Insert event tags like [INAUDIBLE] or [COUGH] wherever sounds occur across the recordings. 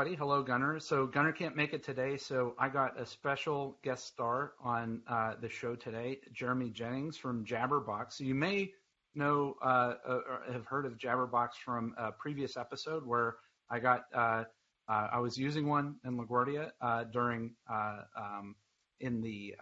everybody. Hello, Gunner. So Gunner can't make it today, so I got a special guest star on uh, the show today, Jeremy Jennings from Jabberbox. You may know uh, uh, have heard of Jabberbox from a previous episode where I got uh, uh, I was using one in LaGuardia uh, during um, in the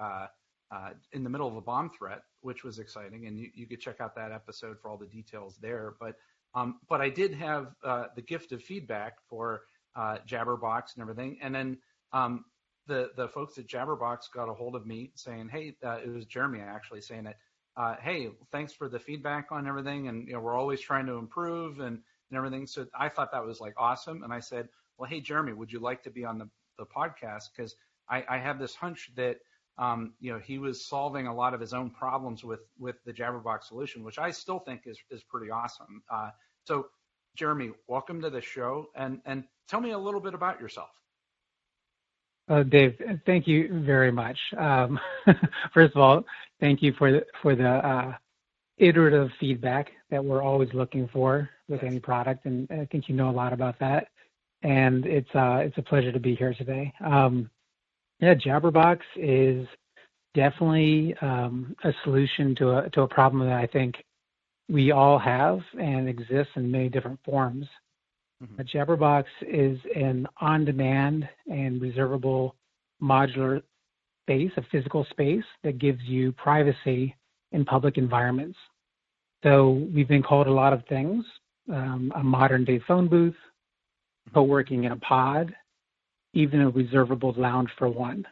in the middle of a bomb threat, which was exciting, and you, you could check out that episode for all the details there. But um, but I did have the gift of feedback for uh, Jabberbox and everything. And then um, the the folks at Jabberbox got a hold of me saying, "Hey, uh, it was Jeremy actually saying it. Uh, hey, thanks for the feedback on everything, and you know we're always trying to improve and and everything." So I thought that was like awesome, and I said, "Well, hey, Jeremy, would you like to be on the the podcast? Because I, I have this hunch that." Um, you know, he was solving a lot of his own problems with with the Jabberbox solution, which I still think is is pretty awesome. Uh, so Jeremy, welcome to the show, and and tell me a little bit about yourself. Uh, Dave, thank you very much. Um, [LAUGHS] first of all, thank you for the, for the uh, iterative feedback that we're always looking for with any product, and I think you know a lot about that. And it's uh, it's a pleasure to be here today. Um, yeah, Jabberbox is definitely um, a solution to a to a problem that I think we all have and exists in many different forms. Mm-hmm. A Jabberbox is an on-demand and reservable modular space, a physical space that gives you privacy in public environments. So we've been called a lot of things, um, a modern day phone booth, mm-hmm. co-working in a pod, even a reservable lounge for one,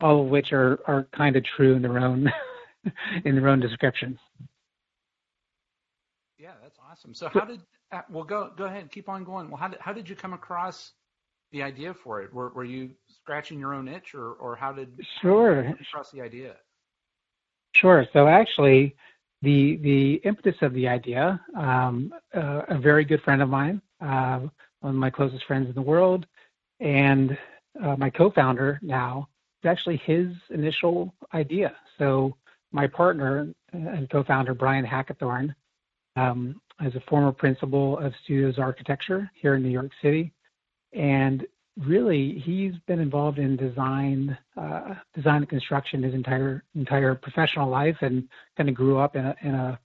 all of which are, are kind of true in their own [LAUGHS] in their own descriptions awesome. So how did uh, well go go ahead, keep on going. Well, how did how did you come across the idea for it? Were were you scratching your own itch, or or how did sure you across the idea? Sure. So actually, the the impetus of the idea, um, uh, a very good friend of mine, uh, one of my closest friends in the world, and uh, my co-founder now, it's actually his initial idea. So my partner and co-founder Brian Hackathorn um, as a former principal of Studios Architecture here in New York City, and really he's been involved in design, uh, design and construction his entire entire professional life, and kind of grew up in a in a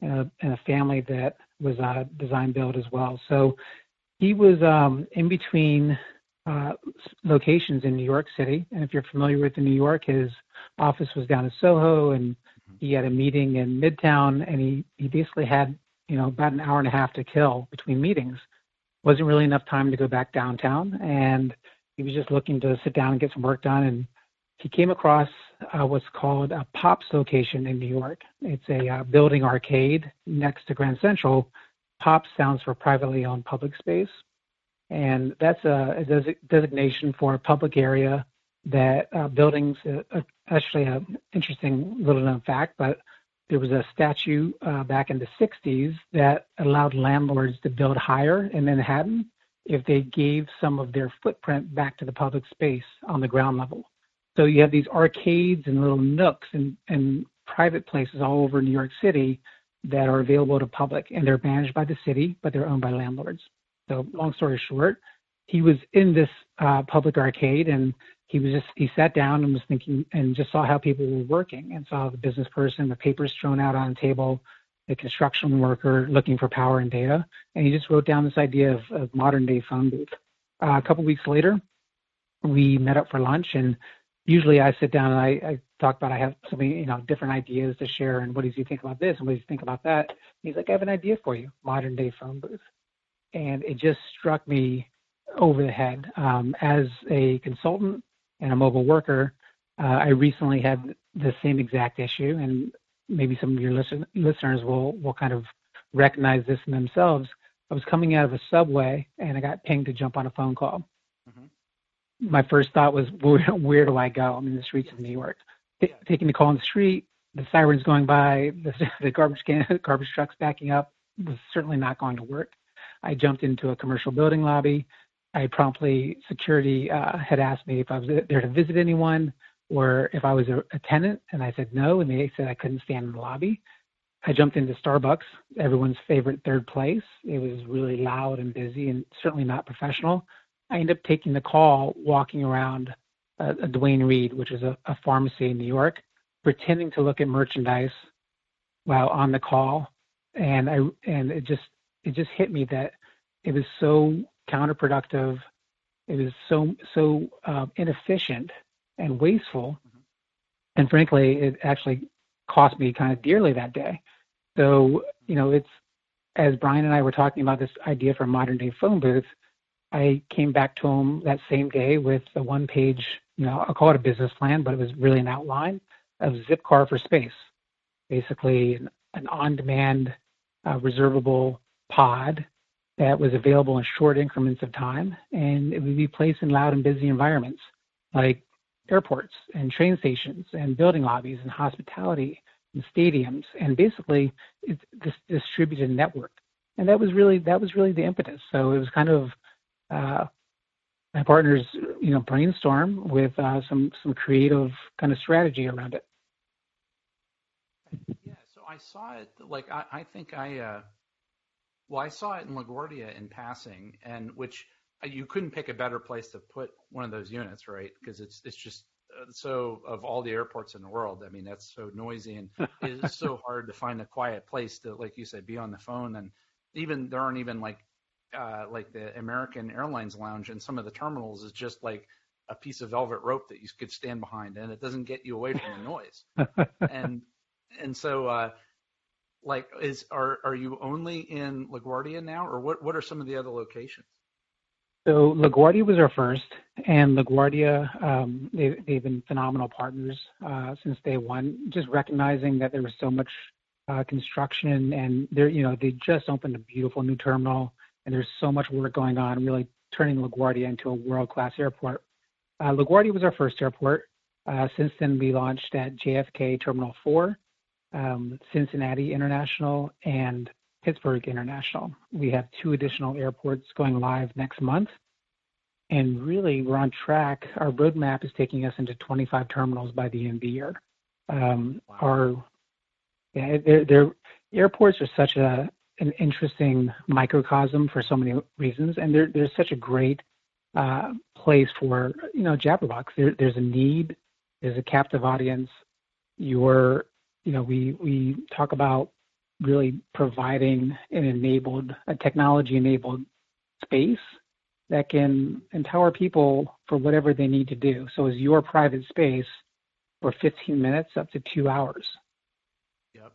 in a, in a family that was uh, design build as well. So he was um, in between uh, locations in New York City, and if you're familiar with New York, his office was down in Soho, and he had a meeting in Midtown, and he he basically had you know, about an hour and a half to kill between meetings. Wasn't really enough time to go back downtown, and he was just looking to sit down and get some work done. And he came across uh, what's called a POPS location in New York. It's a uh, building arcade next to Grand Central. POPS stands for privately owned public space, and that's a, a des- designation for a public area that uh, buildings. Uh, actually, an interesting little known fact, but there was a statute uh, back in the 60s that allowed landlords to build higher in Manhattan if they gave some of their footprint back to the public space on the ground level. So you have these arcades and little nooks and, and private places all over New York City that are available to public and they're managed by the city, but they're owned by landlords. So long story short, he was in this uh, public arcade and he was just he sat down and was thinking and just saw how people were working and saw the business person, the papers thrown out on a table, the construction worker looking for power and data, and he just wrote down this idea of, of modern day phone booth. Uh, a couple weeks later, we met up for lunch, and usually I sit down and I, I talk about I have so many you know different ideas to share, and what do you think about this, and what do you think about that? he's like, I have an idea for you, modern day phone booth, and it just struck me over the head. Um, as a consultant and a mobile worker, uh, I recently had the same exact issue, and maybe some of your listen, listeners will will kind of recognize this in themselves. I was coming out of a subway and I got pinged to jump on a phone call. Mm-hmm. My first thought was, [LAUGHS] where, where, do I go? I'm in the streets of New York. T- taking the call on the street, the sirens going by, the, [LAUGHS] the garbage can, [LAUGHS] garbage trucks backing up was certainly not going to work. I jumped into a commercial building lobby. I promptly, security uh, had asked me if I was there to visit anyone or if I was a, a tenant, and I said no, and they said I couldn't stand in the lobby. I jumped into Starbucks, everyone's favorite third place. It was really loud and busy and certainly not professional. I ended up taking the call, walking around a Duane Reade, which is a, a pharmacy in New York, pretending to look at merchandise while on the call, and I and it just it just hit me that it was so counterproductive. It was so so uh, inefficient and wasteful, mm-hmm. and frankly, it actually cost me kind of dearly that day. So you know, it's as Brian and I were talking about this idea for a modern day phone booth. I came back to him that same day with a one page, you know, I'll call it a business plan, but it was really an outline of Zipcar for space. Basically, an, an on demand, uh, reservable pod that was available in short increments of time, and it would be placed in loud and busy environments like airports and train stations and building lobbies and hospitality and stadiums, and basically it's this distributed network. And that was really that was really the impetus. So it was kind of uh, my partners, you know, brainstorm with uh, some some creative kind of strategy around it. Yeah, so I saw it. Like I, I think I, uh, well, I saw it in LaGuardia in passing, and which uh, you couldn't pick a better place to put one of those units, right? Because it's it's just uh, so of all the airports in the world. I mean, that's so noisy and [LAUGHS] it's so hard to find a quiet place to, like you said, be on the phone. And even there aren't even like uh, like the American Airlines lounge and some of the terminals is just like a piece of velvet rope that you could stand behind, and it doesn't get you away from the noise. [LAUGHS] and and so uh, like is are are you only in LaGuardia now, or what what are some of the other locations? So LaGuardia was our first, and LaGuardia, um, they, they've been phenomenal partners uh, since day one. Just recognizing that there was so much uh, construction, and they're you know they just opened a beautiful new terminal and there's so much work going on, really turning LaGuardia into a world-class airport. Uh, LaGuardia was our first airport. Uh, since then, we launched at JFK Terminal 4, um, Cincinnati International, and Pittsburgh International. We have two additional airports going live next month. And really, we're on track. Our roadmap is taking us into 25 terminals by the end of the year. Um, wow. Our yeah, they're, they're, airports are such a an interesting microcosm for so many reasons, and there, there's such a great uh, place for you know Jabberbox. There, there's a need, there's a captive audience. You're, you know, we we talk about really providing an enabled, a technology-enabled space that can empower people for whatever they need to do. So, as your private space for 15 minutes up to two hours. Yep.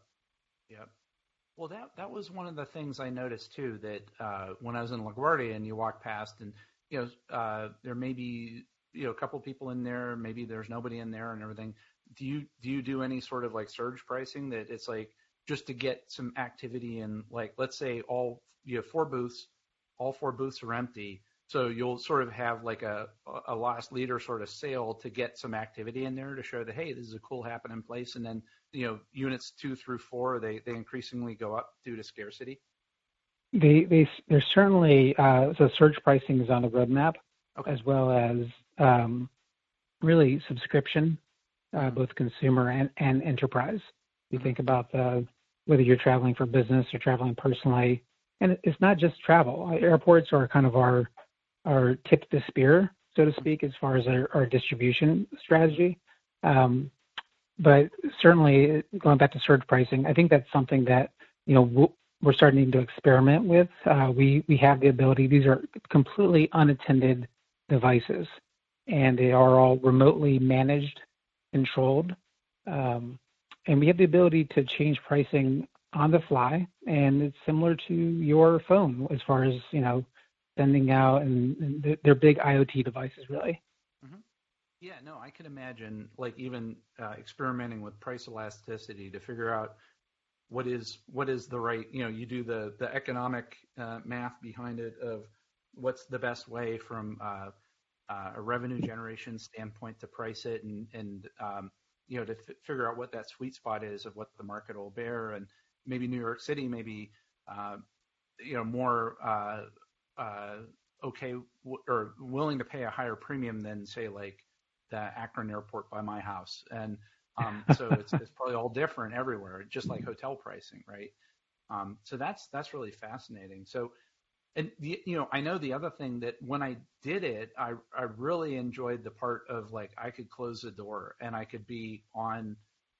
Yep. Well, that that was one of the things I noticed too. That uh, when I was in LaGuardia and you walk past, and you know, uh, there may be you know a couple people in there, maybe there's nobody in there and everything. Do you do you do any sort of like surge pricing that it's like just to get some activity in like let's say all you have four booths, all four booths are empty, so you'll sort of have like a a loss leader sort of sale to get some activity in there to show that hey, this is a cool happening place, and then you know units two through four they they increasingly go up due to scarcity. They they there's certainly uh, so surge pricing is on the roadmap okay. as well as um, really subscription. Both consumer and and enterprise. You mm-hmm. think about the whether you're traveling for business or traveling personally, and it's not just travel. Airports are kind of our our tip of the spear, so to speak, as far as our, our distribution strategy. Um, but certainly, going back to surge pricing, I think that's something that you know we're starting to experiment with. Uh, we we have the ability; these are completely unattended devices, and they are all remotely managed, controlled, um, and we have the ability to change pricing on the fly. And it's similar to your phone as far as you know sending out, and, and they're big IoT devices, really. Mm-hmm. Yeah, no, I can imagine like even uh, experimenting with price elasticity to figure out what is what is the right. You know, you do the the economic uh, math behind it of what's the best way from uh, uh a revenue generation standpoint to price it, and and um, you know to f- figure out what that sweet spot is of what the market will bear, and maybe New York City, maybe uh, you know more uh, uh, okay or willing to pay a higher premium than say like the Akron airport by my house. And um, [LAUGHS] so it's, it's probably all different everywhere, just like hotel pricing, right? Um, so that's that's really fascinating. So and you know, I know the other thing that when I did it, I I really enjoyed the part of like I could close the door and I could be on,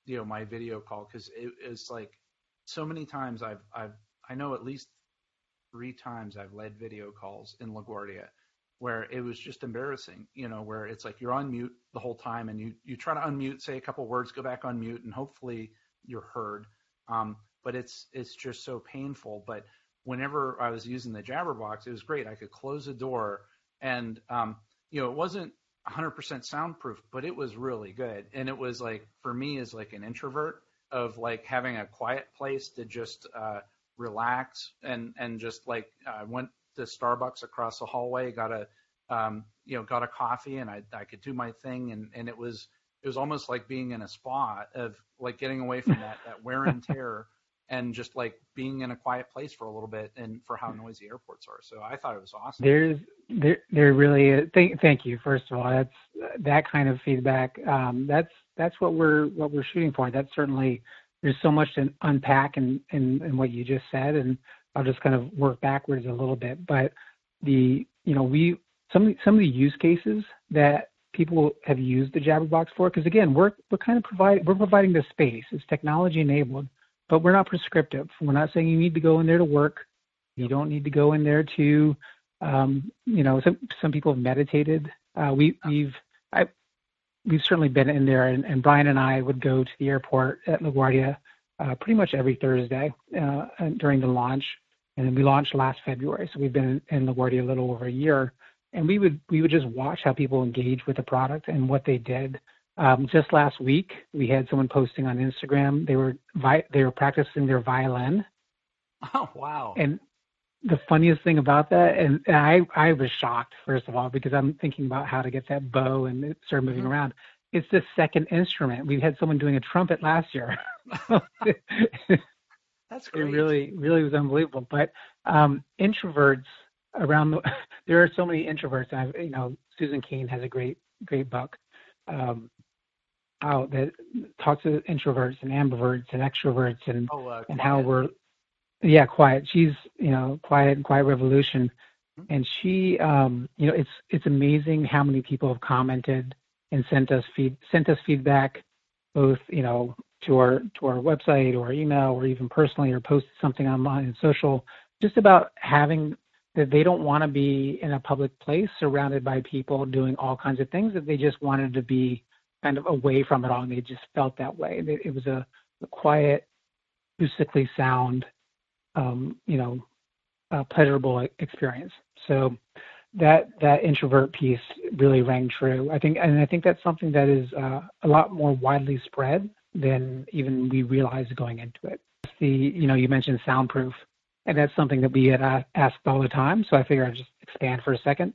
you know, my video call because it is like so many times I've I've I know at least three times I've led video calls in LaGuardia where it was just embarrassing, you know, where it's like you're on mute the whole time and you you try to unmute, say a couple words, go back on mute, and hopefully you're heard. Um, but it's it's just so painful. But whenever I was using the Jabberbox, it was great. I could close the door, and um, you know, it wasn't 100% soundproof, but it was really good. And it was like for me as like an introvert of like having a quiet place to just uh, relax and and just like I uh, went to Starbucks across the hallway, got a um, you know got a coffee, and I I could do my thing, and and it was it was almost like being in a spa of like getting away from that that wear and tear and just like being in a quiet place for a little bit and for how noisy airports are. So I thought it was awesome. There's there there really is. Thank thank you first of all. That's that kind of feedback. Um, that's that's what we're what we're shooting for. That's certainly there's so much to unpack in, in, in what you just said, and I'll just kind of work backwards a little bit. But the you know we some some of the use cases that people have used the Jabberbox for, because again we're we're kind of providing we're providing the space. It's technology enabled but we're not prescriptive. We're not saying you need to go in there to work. You don't need to go in there to, um, you know, some some people have meditated. Uh, we we've I we've certainly been in there, and, and Brian and I would go to the airport at LaGuardia uh, pretty much every Thursday uh, during the launch, and then we launched last February, so we've been in, in LaGuardia a little over a year, and we would we would just watch how people engage with the product and what they did. Um, just last week, we had someone posting on Instagram. They were vi- they were practicing their violin. Oh wow! And the funniest thing about that, and, and I I was shocked first of all because I'm thinking about how to get that bow and it started moving mm-hmm. around. It's the second instrument. We had someone doing a trumpet last year. [LAUGHS] That's [LAUGHS] great. It really really was unbelievable. But um, introverts around the, [LAUGHS] there are so many introverts. I've you know Susan Cain has a great great book. Um, out that talks to introverts and ambiverts and extroverts and oh, uh, and how we're yeah quiet. She's you know quiet and quiet revolution. Mm-hmm. and she um you know it's it's amazing how many people have commented and sent us feed sent us feedback both you know to our to our website or email or even personally or posted something online and social just about having that they don't want to be in a public place surrounded by people doing all kinds of things that they just wanted to be kind of away from it all, and they just felt that way. It, it was a, a, quiet, acoustically sound, um, you know, pleasurable experience. So that that introvert piece really rang true. I think, and I think that's something that is uh, a lot more widely spread than even we realized going into it. The you know you mentioned soundproof, and that's something that we had asked all the time. So I figure I'd just expand for a second.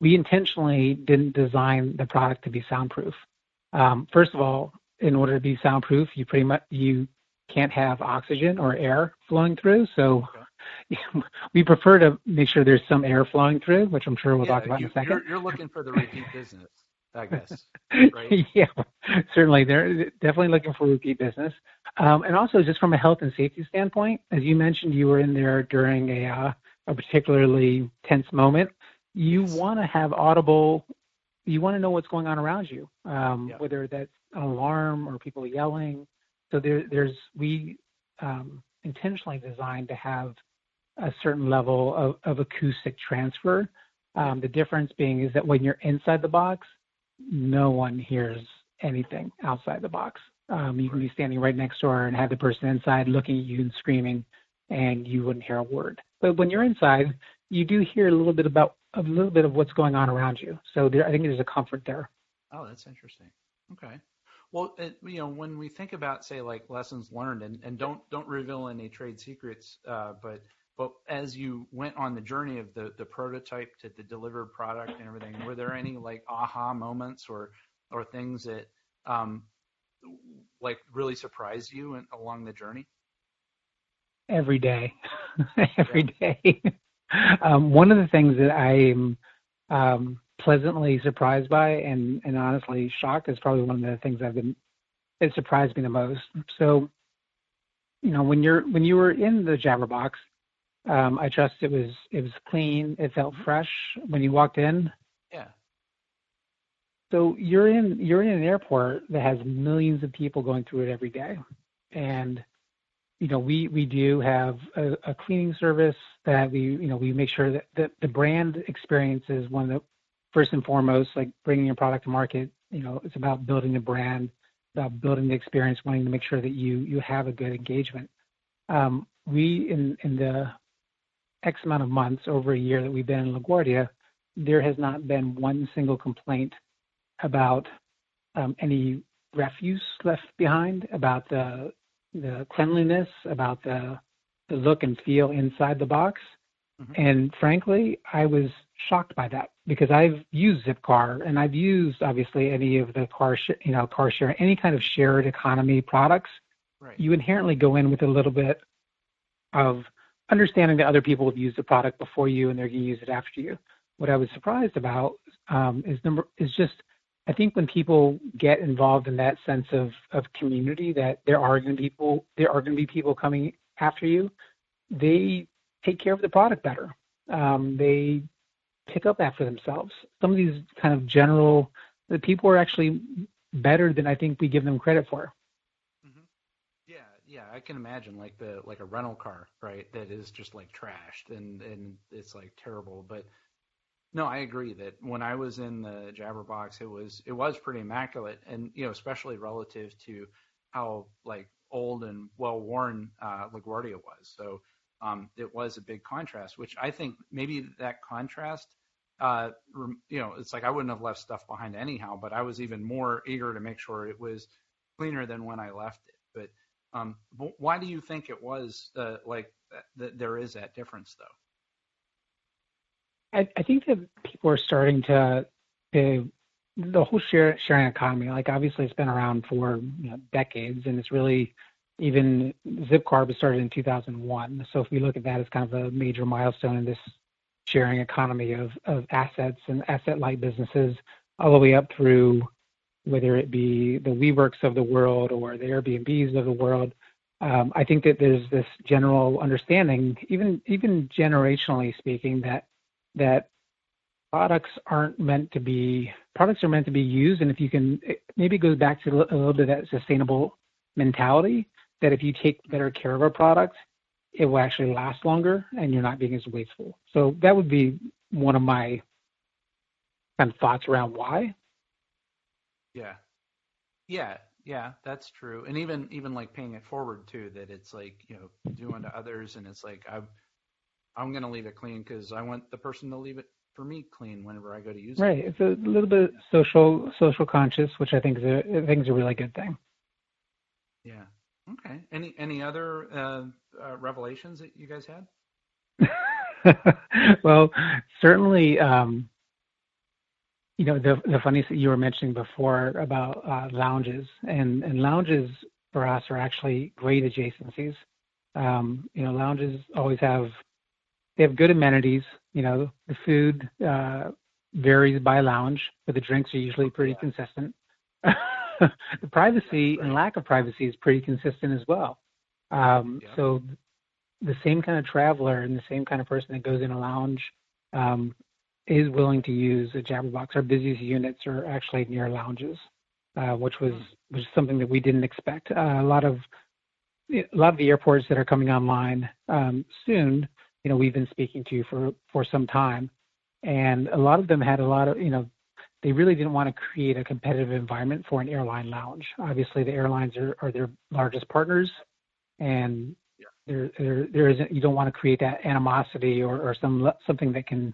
We intentionally didn't design the product to be soundproof. Um, first of all, in order to be soundproof, you pretty much you can't have oxygen or air flowing through. So okay. [LAUGHS] we prefer to make sure there's some air flowing through, which I'm sure we'll yeah, talk about you, in a second. You're, you're looking for the repeat business, I guess. [LAUGHS] Right? yeah, certainly. They're definitely looking for repeat business. Um, and also, just from a health and safety standpoint, as you mentioned, you were in there during a, uh, a particularly tense moment. You want to have audible you want to know what's going on around you, um, yeah. whether that's an alarm or people yelling. So there, there's we um, intentionally designed to have a certain level of, of acoustic transfer. Um, the difference being is that when you're inside the box, no one hears anything outside the box. Um, you can be standing right next door and have the person inside looking at you and screaming, and you wouldn't hear a word. But when you're inside, you do hear a little bit about a little bit of what's going on around you. So there, I think there's a comfort there. Oh, that's interesting. Okay. Well, it, you know, when we think about say like lessons learned, and, and don't don't reveal any trade secrets, uh, but but as you went on the journey of the the prototype to the delivered product and everything, were there any like aha moments or or things that um, like really surprised you in, along the journey? Every day, [LAUGHS] every day [LAUGHS] um, one of the things that I'm um, pleasantly surprised by and, and honestly shocked is probably one of the things I've been it surprised me the most. So, you know, when you're when you were in the Jabberbox, Um, I trust it was it was clean. It felt fresh when you walked in. Yeah. So you're in you're in an airport that has millions of people going through it every day, and you know we we do have a, a cleaning service that we you know we make sure that the, the brand experience is one of the first and foremost like bringing your product to market. You know it's about building a brand, about building the experience, wanting to make sure that you you have a good engagement. Um, we in in the X amount of months over a year that we've been in LaGuardia, there has not been one single complaint about um, any refuse left behind, about the the cleanliness, about the the look and feel inside the box. Mm-hmm. And frankly, I was shocked by that because I've used Zipcar and I've used obviously any of the car, sh- you know, car share, any kind of shared economy products. Right. You inherently go in with a little bit of understanding that other people have used the product before you and they're going to use it after you. What I was surprised about um, is number is just I think when people get involved in that sense of, of community, that there are going to be people, there are going to be people coming after you, they take care of the product better. Um, they pick up after themselves. Some of these kind of general, the people are actually better than I think we give them credit for. Mm-hmm. Yeah, yeah, I can imagine like the like a rental car, right? That is just like trashed and and it's like terrible, but no, I agree that when I was in the Jabberbox, it was it was pretty immaculate, and you know, especially relative to how like old and well worn uh, LaGuardia was. So um, it was a big contrast, which I think maybe that contrast, uh, you know, it's like I wouldn't have left stuff behind anyhow, but I was even more eager to make sure it was cleaner than when I left it. But um, why do you think it was uh, like that? There is that difference, though. I, I think that people are starting to, to the whole share, sharing economy. Like obviously, it's been around for you know, decades, and it's really even Zipcar was started in 2001. So if we look at that as kind of a major milestone in this sharing economy of, of assets and asset-light businesses, all the way up through whether it be the WeWorks of the world or the Airbnbs of the world. Um, I think that there's this general understanding, even even generationally speaking, that that products aren't meant to be products are meant to be used. And if you can maybe it goes back to a little bit of that sustainable mentality that if you take better care of a product it will actually last longer and you're not being as wasteful. So that would be one of my kind of thoughts around why. Yeah. Yeah. Yeah that's true. And even even like paying it forward too that it's like you know doing to others and it's like i've I'm going to leave it clean because I want the person to leave it for me clean whenever I go to use right. it. Right. It's a little bit social social conscious, which I think is a I think is a really good thing. Yeah. Okay. Any any other uh, uh, revelations that you guys had? [LAUGHS] well, certainly. Um, you know the the funny thing you were mentioning before about uh, lounges and and lounges for us are actually great adjacencies. Um, you know, lounges always have they have good amenities. You know, the food uh, varies by lounge, but the drinks are usually pretty yeah. consistent. [LAUGHS] the privacy and lack of privacy is pretty consistent as well. Um, yeah. So the same kind of traveler and the same kind of person that goes in a lounge um, is willing to use a Jabberbox. Our busiest units are actually near lounges, uh, which was hmm. is something that we didn't expect. Uh, a lot of a lot of the airports that are coming online um, soon you know we've been speaking to for for some time, and a lot of them had a lot of you know they really didn't want to create a competitive environment for an airline lounge. Obviously, the airlines are, are their largest partners, and yeah. there, there there isn't you don't want to create that animosity or, or some something that can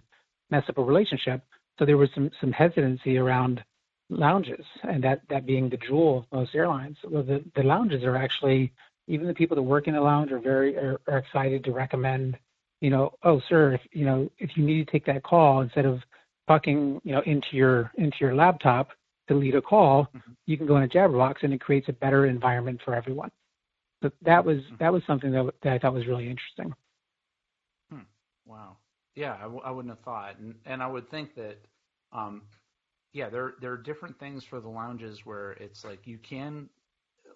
mess up a relationship. So there was some some hesitancy around lounges, and that that being the jewel of most airlines. Well, the the lounges are actually even the people that work in the lounge are very are, are excited to recommend you know, oh, sir, if, you know, if you need to take that call instead of talking, you know, into your into your laptop to lead a call, mm-hmm. you can go in a Jabberbox and it creates a better environment for everyone. So that was mm-hmm. that was something that, that I thought was really interesting. Hmm. Wow. Yeah, I w- I wouldn't have thought, and and I would think that, um, yeah, there there are different things for the lounges where it's like you can,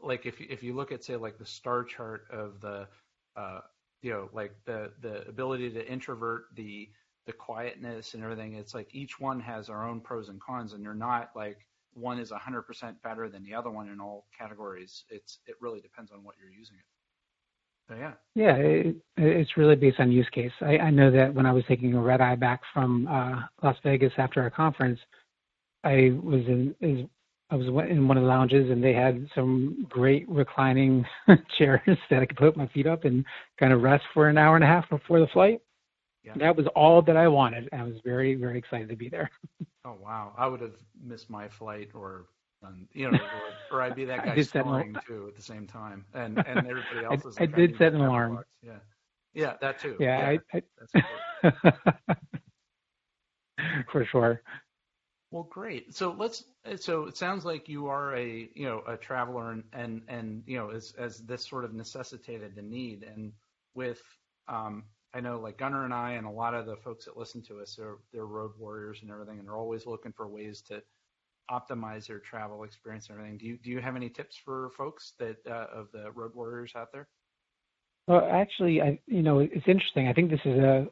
like if if you look at say like the star chart of the uh, you know, like the the ability to introvert, the the quietness and everything. It's like each one has our own pros and cons, and you're not like one is 100% better than the other one in all categories. It's it really depends on what you're using it. So yeah. Yeah, it, it's really based on use case. I, I know that when I was taking a red eye back from uh, Las Vegas after our conference, I was in I was in one of the lounges and they had some great reclining [LAUGHS] chairs that I could put my feet up and kind of rest for an hour and a half before the flight. Yeah. That was all that I wanted. I was very, very excited to be there. [LAUGHS] oh wow! I would have missed my flight, or um, you know, or, or, I'd be that [LAUGHS] guy snoring too at the same time, and and everybody else I, like, I did set an alarm. Yeah, yeah, that too. Yeah, yeah I, I... for sure. Well, great. So let's. So it sounds like you are a you know a traveler, and and and you know as as this sort of necessitated the need, and with um, I know like Gunnar and I, and a lot of the folks that listen to us, they're they're road warriors and everything, and they're always looking for ways to optimize their travel experience and everything. Do you do you have any tips for folks that uh, of the road warriors out there? Well, actually, I you know it's interesting. I think this is a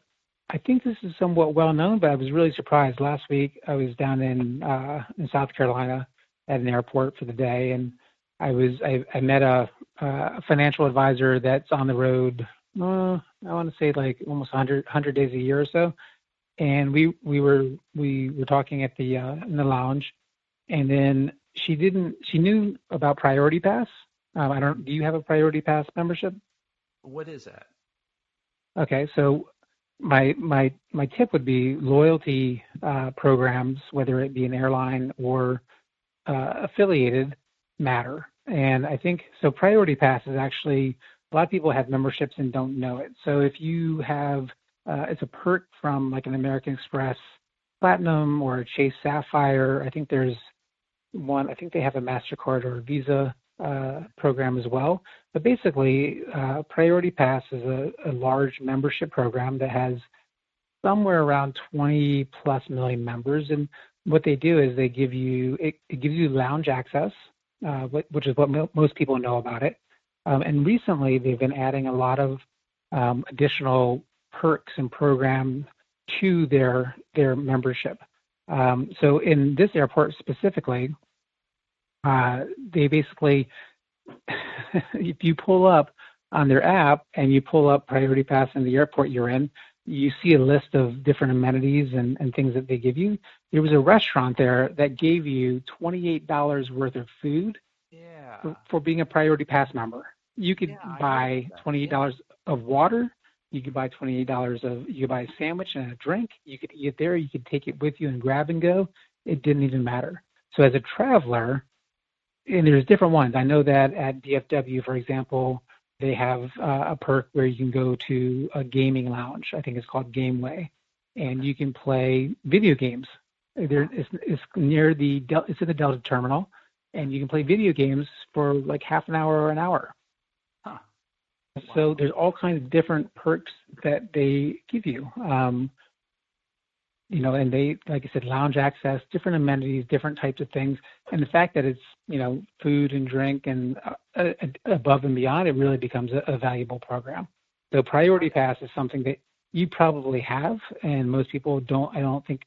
I think this is somewhat well known, but I was really surprised. Last week, I was down in uh, in South Carolina at an airport for the day, and I was I, I met a, a financial advisor that's on the road. Uh, I want to say like almost 100, 100 days a year or so, and we we were we were talking at the uh, in the lounge, and then she didn't she knew about Priority Pass. Um, I don't. Do you have a Priority Pass membership? What is that? Okay, so my my my tip would be loyalty uh, programs, whether it be an airline or uh, affiliated, matter. And I think so. Priority Pass is actually a lot of people have memberships and don't know it. So if you have uh, it's a perk from like an American Express Platinum or a Chase Sapphire. I think there's one. I think they have a Mastercard or a Visa uh, program as well. But basically, uh, Priority Pass is a, a, large membership program that has somewhere around 20 plus million members. And what they do is they give you it, it gives you lounge access, uh, which is what mo- most people know about it. Um, and recently, they've been adding a lot of um, additional perks and program to their their membership. Um, so in this airport specifically, uh, they basically, [LAUGHS] if you pull up on their app and you pull up Priority Pass in the airport you're in, you see a list of different amenities and, and things that they give you. There was a restaurant there that gave you $28 worth of food yeah. for, for being a Priority Pass member. You could yeah, buy $28 yeah. of water. You could buy $28 of, you could buy a sandwich and a drink. You could eat it there. You could take it with you and grab and go. It didn't even matter. So as a traveler, and there's different ones. I know that at DFW, for example, they have uh, a perk where you can go to a gaming lounge. I think it's called Gameway, and you can play video games. There, it's, it's near the Del- it's in the Delta terminal, and you can play video games for like half an hour or an hour. Huh. So there's all kinds of different perks that they give you. Um, you know, and they, like I said, lounge access, different amenities, different types of things, and the fact that it's, you know, food and drink and uh, uh, above and beyond, it really becomes a, a valuable program. So Priority Pass is something that you probably have, and most people don't. I don't think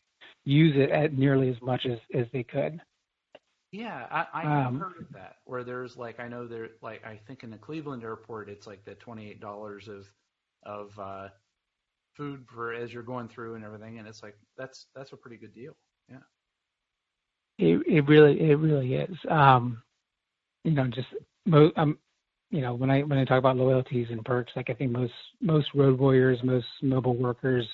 use it at nearly as much as as they could. Yeah, I, I have um, heard of that. Where there's like, I know there, like, I think in the Cleveland airport, it's like the twenty eight dollars of of uh, food for as you're going through and everything, and it's like that's that's a pretty good deal. Yeah. It it really it really is. Um, you know, just um, you know, when I when I talk about loyalties and perks, like I think most most road warriors, most mobile workers,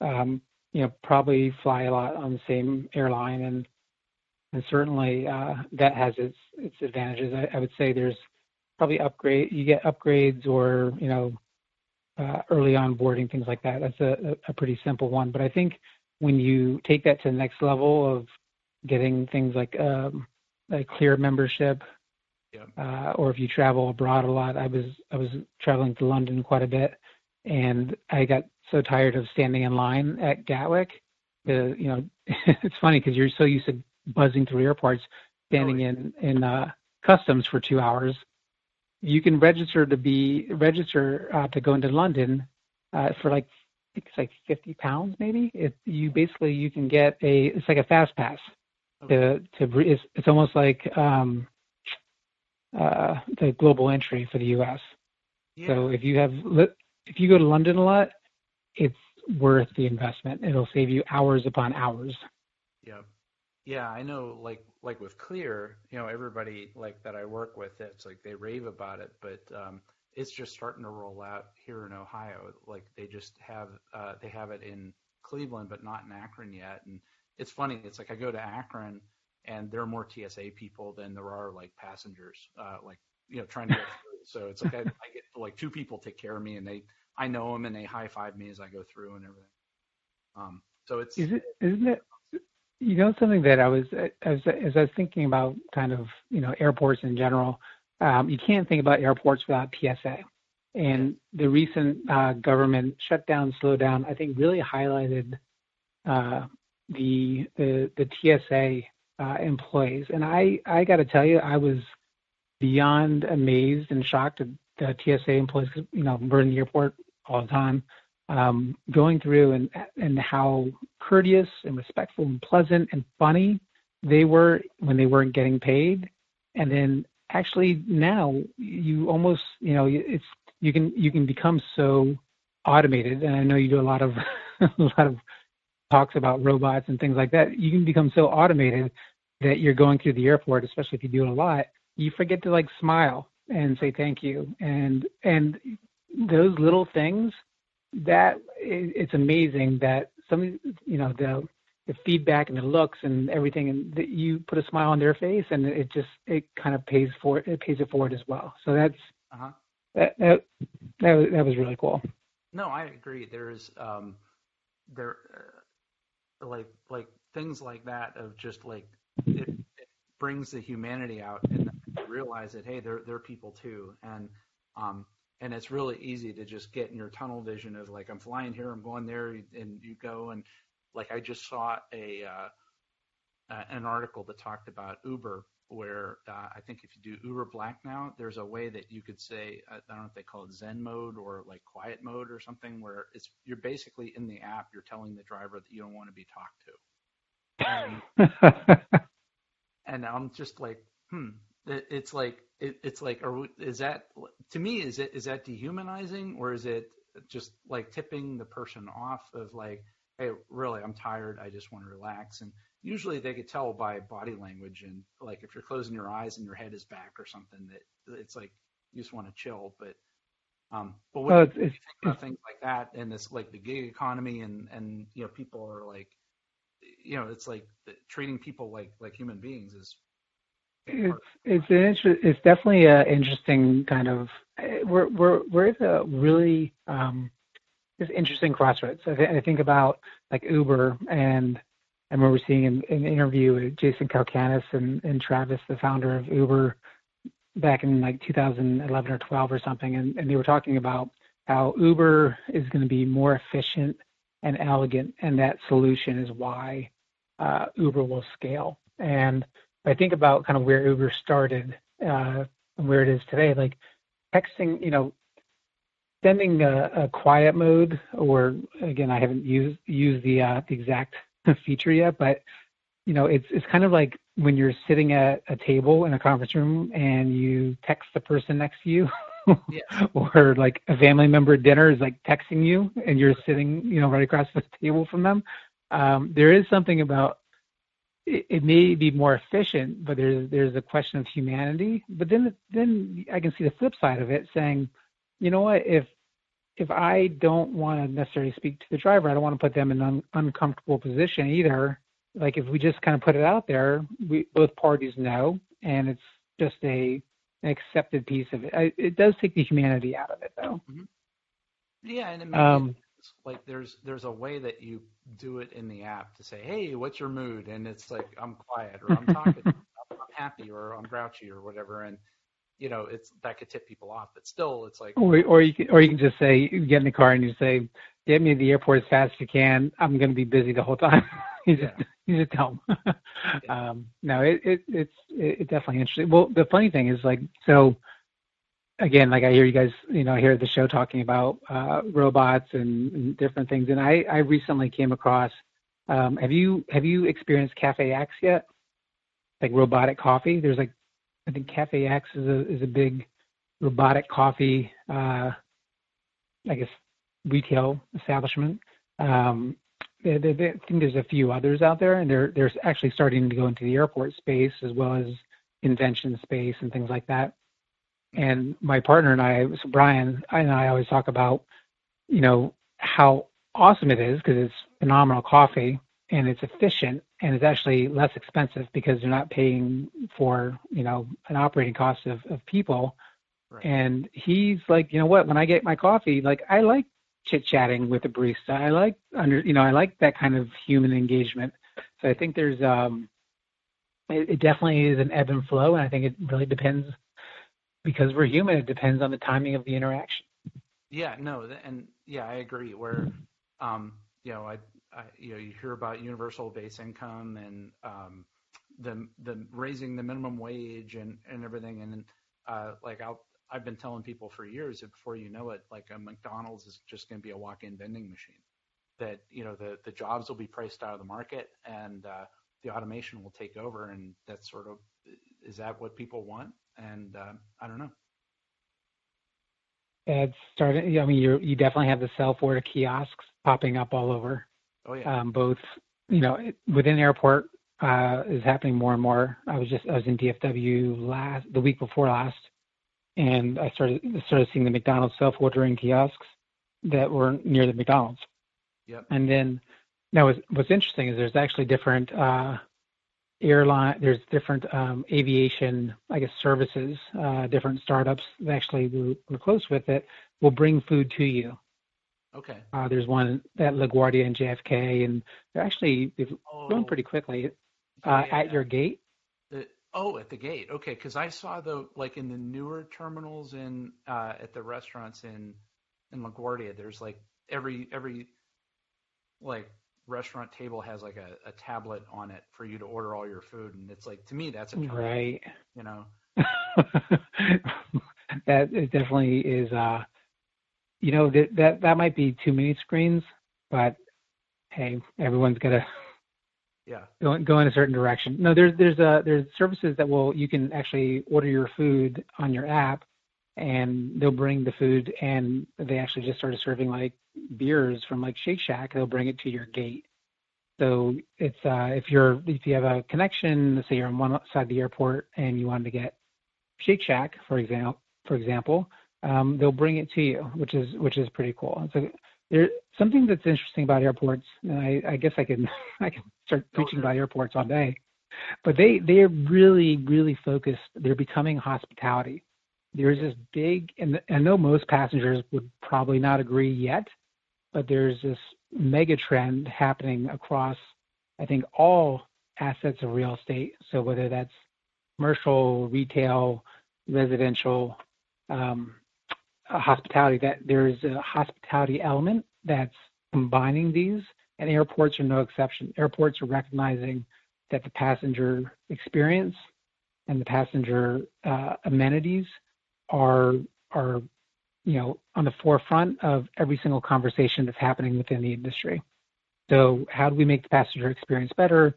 um, you know, probably fly a lot on the same airline, and and certainly uh, that has its its advantages. I, I would say there's probably upgrade you get upgrades or you know uh, early onboarding, things like that. That's a, a pretty simple one. But I think when you take that to the next level of getting things like um, a clear membership, yeah. uh, or if you travel abroad a lot, I was I was traveling to London quite a bit, and I got so tired of standing in line at Gatwick. The you know, [LAUGHS] it's funny because you're so used to buzzing through airports, standing oh, in in uh, customs for two hours you can register to be register uh, to go into London uh, for like I think it's like 50 pounds maybe. It you basically you can get a it's like a fast pass to to it's, it's almost like um, uh, the global entry for the U.S. Yeah. So if you have if you go to London a lot, it's worth the investment. It'll save you hours upon hours. Yeah. Yeah, I know like like with Clear, you know, everybody like that I work with, it's like they rave about it, but um it's just starting to roll out here in Ohio. Like they just have uh they have it in Cleveland but not in Akron yet. And it's funny, it's like I go to Akron and there are more TSA people than there are like passengers, uh like you know, trying to get through. So it's like I, I get like two people take care of me and they I know them and they high five me as I go through and everything. Um, so it's is it isn't it you know something that I was as as I was thinking about kind of you know airports in general. Um, you can't think about airports without TSA, and the recent uh, government shutdown slowdown I think really highlighted uh, the the the TSA uh, employees. And I I got to tell you I was beyond amazed and shocked at the TSA employees. Cause, You know, we're in the airport all the time, um, going through and and how courteous and respectful and pleasant and funny they were when they weren't getting paid, and then actually now you almost you know it's you can you can become so automated, and I know you do a lot of [LAUGHS] a lot of talks about robots and things like that. You can become so automated that you're going through the airport, especially if you do it a lot, you forget to like smile and say thank you. And and those little things that it's amazing that some you know the the feedback and the looks and everything and that you put a smile on their face and it just it kind of pays for it pays it forward as well. So that's uh-huh. that, that that was, that was really cool. No i agree. There's um there uh, like like things like that of just like it, it brings the humanity out and realize that hey, they're they're people too, and um, and it's really easy to just get in your tunnel vision of like I'm flying here, I'm going there, and you go and like I just saw a uh, uh, an article that talked about Uber, where uh, I think if you do Uber Black now, there's a way that you could say I don't know if they call it Zen mode or like quiet mode or something, where it's you're basically in the app, you're telling the driver that you don't want to be talked to. And, [LAUGHS] and I'm just like, hmm, it's like it, it's like are is that to me is it is that dehumanizing or is it just like tipping the person off of like hey really i'm tired i just want to relax? And usually they could tell by body language and like if you're closing your eyes and your head is back or something that it's like you just want to chill but um but well, do you think about things like that and this like the gig economy and and you know people are like you know it's like treating people like like human beings is it's it's an inter- it's definitely an interesting kind of we're we're we're at a really um this interesting crossroads. I, th- I think about like Uber and I remember seeing an, an interview with Jason Calacanis and, and Travis, the founder of Uber, back in like 2011 or 12 or something, and, and they were talking about how Uber is going to be more efficient and elegant, and that solution is why uh, Uber will scale. And I think about kind of where Uber started uh, and where it is today, like texting, you know, sending a, a quiet mode, or again, I haven't used used the uh, the exact [LAUGHS] feature yet, but you know, it's it's kind of like when you're sitting at a table in a conference room and you text the person next to you. yeah. [LAUGHS] or like a family member at dinner is like texting you and you're sitting, you know, right across the table from them. Um, there is something about it, it may be more efficient, but there's there's a question of humanity. But then then I can see the flip side of it, saying, you know what, if if I don't want to necessarily speak to the driver, I don't want to put them in an un- uncomfortable position either. Like if we just kind of put it out there, we both parties know, and it's just a an accepted piece of it. I, it does take the humanity out of it, though. Mm-hmm. Yeah, and it um, like there's there's a way that you do it in the app to say, hey, what's your mood? And it's like I'm quiet or I'm talking, I'm happy or I'm grouchy or whatever, and you know it's that could tip people off. But still, it's like or or you can or you can just say you get in the car and you say, get me to the airport as fast as you can. I'm going to be busy the whole time. [LAUGHS] you just yeah. you just tell them. [LAUGHS] um, no, it, it it's it definitely interesting. Well, the funny thing is like so again, like I hear you guys, you know, hear the show talking about uh, robots and, and, different things, and I, I recently came across. Um, have you have you experienced Cafe X yet? Like robotic coffee. There's like, I think Cafe X is a is a big robotic coffee. Uh, I guess retail establishment. Um, they, they, they, I think there's a few others out there, and they're they're actually starting to go into the airport space as well as invention space and things like that. And my partner and I, so Brian and I always talk about, you know, how awesome it is because it's phenomenal coffee and it's efficient and it's actually less expensive because you're not paying for, you know, an operating cost of, of people. Right. And he's like, you know what, when I get my coffee, like I like chit chatting with the barista. I like under, you know, I like that kind of human engagement. So I think there's, um, it, it definitely is an ebb and flow, and I think it really depends because we're human. It depends on the timing of the interaction. Yeah, no, and yeah, I agree. Where, um, you know, I, I, you know, you hear about universal base income and um, the the raising the minimum wage and and everything, and uh, like I'll I've been telling people for years that before you know it, like a McDonald's is just going to be a walk-in vending machine. That you know the the jobs will be priced out of the market and uh, the automation will take over, and that's sort of is that what people want? And uh, I don't know. It's starting. I mean, you you definitely have the self-order kiosks popping up all over. Oh yeah. Um, both, you know, within airport uh, is happening more and more. I was just I was in DFW last the week before last, and I started started seeing the McDonald's self-ordering kiosks that were near the McDonald's. Yep. And then now what's, what's interesting is there's actually different uh, airline, there's different um, aviation, I guess, services, uh, different startups that actually we're, we're, close with it will bring food to you. Okay. Uh, there's one at LaGuardia and JFK, and they're actually they've oh, grown pretty quickly uh, yeah. at your gate. Oh, at the gate. Okay, because I saw the like in the newer terminals in uh, at the restaurants in in LaGuardia. There's like every every like restaurant table has like a, a tablet on it for you to order all your food, and it's like to me that's a right. You know. [LAUGHS] that it definitely is. uh You know that that that might be too many screens, but hey, everyone's got to yeah go, go in a certain direction no there's there's uh there's services that will you can actually order your food on your app and they'll bring the food and they actually just started serving like beers from like shake shack they'll bring it to your gate so it's uh if you're if you have a connection let's say you're on one side of the airport and you wanted to get shake shack for example for example um, they'll bring it to you which is which is pretty cool so there something that's interesting about airports, and I, I guess I can [LAUGHS] I can start preaching about airports all day, but they they're really really focused. They're becoming hospitality. There's this big, and I know most passengers would probably not agree yet, but there's this mega trend happening across, I think, all assets of real estate. So whether that's commercial, retail, residential, um, hospitality, that there's a hospitality element that's combining these, and airports are no exception. Airports are recognizing that the passenger experience and the passenger uh, amenities are are you know on the forefront of every single conversation that's happening within the industry. So how do we make the passenger experience better?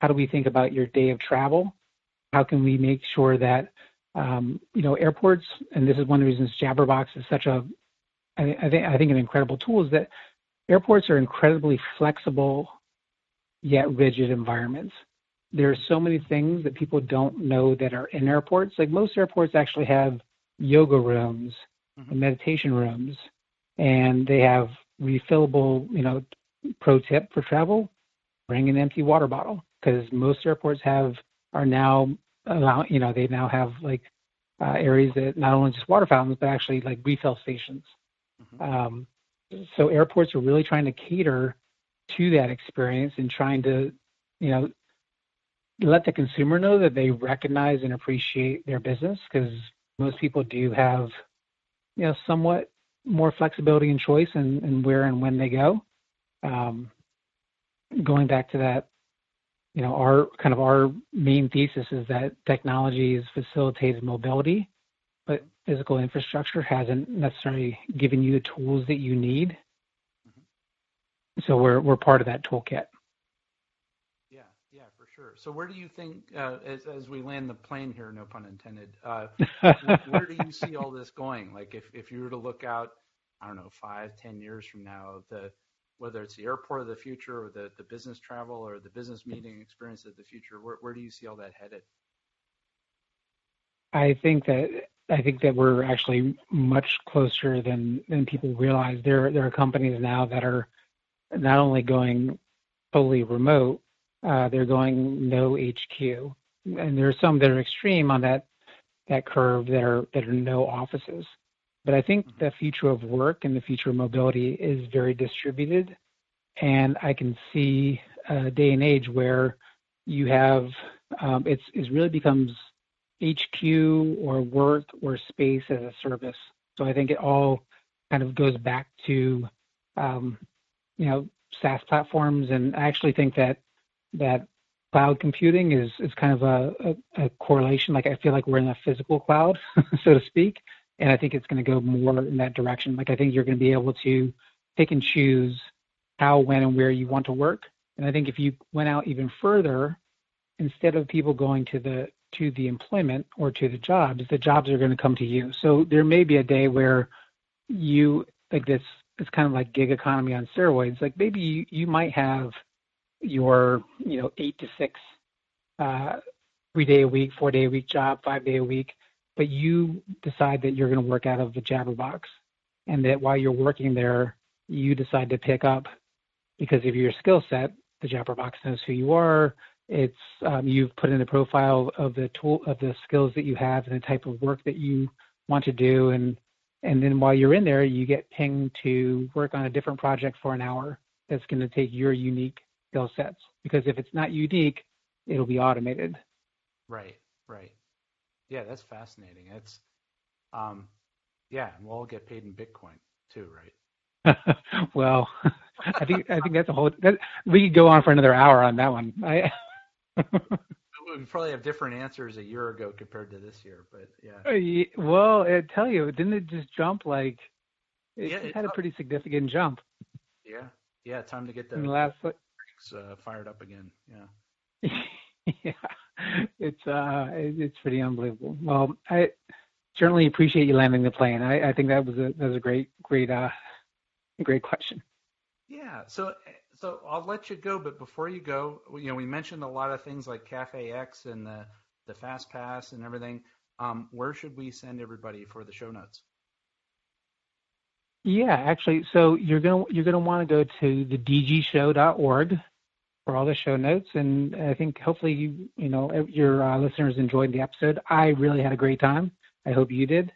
How do we think about your day of travel? How can we make sure that um, you know, airports, and this is one of the reasons Jabbrrbox is such a, I, I think, I think an incredible tool is that airports are incredibly flexible yet rigid environments. There are so many things that people don't know that are in airports. Like most airports actually have yoga rooms mm-hmm. and meditation rooms, and they have refillable, you know, pro tip for travel, bring an empty water bottle because most airports have are now allow you know they now have like uh, areas that not only just water fountains but actually like refill stations. Mm-hmm. Um, so airports are really trying to cater to that experience and trying to you know let the consumer know that they recognize and appreciate their business because most people do have you know somewhat more flexibility and choice in, in where and when they go. Um, going back to that you know, our kind of our main thesis is that technology has facilitated mobility, but physical infrastructure hasn't necessarily given you the tools that you need. Mm-hmm. So we're we're part of that toolkit. Yeah, yeah, for sure. So where do you think, uh, as as we land the plane here, no pun intended, uh, [LAUGHS] where do you see all this going? Like if if you were to look out, I don't know, five, ten years from now, the whether it's the airport of the future or the, the business travel or the business meeting experience of the future, where, where do you see all that headed? I think that I think that we're actually much closer than than people realize. There there are companies now that are not only going fully remote, uh, they're going no HQ, and there are some that are extreme on that that curve that are that are no offices. But I think mm-hmm. the future of work and the future of mobility is very distributed, and I can see a day and age where you have um, it's it really becomes HQ or work or space as a service. So I think it all kind of goes back to um, you know SaaS platforms, and I actually think that that cloud computing is is kind of a, a, a correlation. Like I feel like we're in a physical cloud, [LAUGHS] so to speak, and I think it's going to go more in that direction. Like I think you're going to be able to pick and choose how, when, and where you want to work. And I think if you went out even further, instead of people going to the to the employment or to the jobs, the jobs are going to come to you. So there may be a day where you like this. It's kind of like gig economy on steroids. Like maybe you, you might have your you know eight to six, uh, three day a week, four day a week job, five day a week, but you decide that you're going to work out of the Jabbrrbox, and that while you're working there, you decide to pick up because of your skill set. The Jabbrrbox knows who you are it's um, you've put in a profile of the tool of the skills that you have and the type of work that you want to do, and and then while you're in there, you get pinged to work on a different project for an hour. That's going to take your unique skill sets because if it's not unique, it'll be automated. Right, right. Yeah, that's fascinating. It's, um, yeah, and we'll all get paid in Bitcoin too, right? [LAUGHS] well, [LAUGHS] I think I think that's a whole. That, we could go on for another hour on that one. I [LAUGHS] we probably have different answers a year ago compared to this year, but yeah. Uh, well, I tell you, didn't it just jump like? It, yeah, it had a pretty significant jump. Yeah, yeah. Time to get the, the last uh, fired up again. Yeah. [LAUGHS] yeah, it's uh, it's pretty unbelievable. Well, I certainly appreciate you landing the plane. I, I think that was a that was a great great uh great question. Yeah. So so I'll let you go, but before you go, you know, we mentioned a lot of things like Cafe X and the the Fast Pass and everything. Um, where should we send everybody for the show notes? Yeah, actually, so you're gonna you're gonna want to go to the dgshow.org for all the show notes, and I think hopefully you you know your uh, listeners enjoyed the episode. I really had a great time. I hope you did.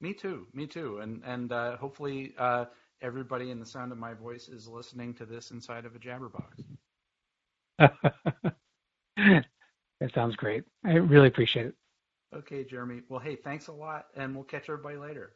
Me too. Me too. And and uh, hopefully uh, everybody in the sound of my voice is listening to this inside of a Jabbrrbox. [LAUGHS] that sounds great. I really appreciate it. Okay, Jeremy. Well, hey, thanks a lot, and we'll catch everybody later.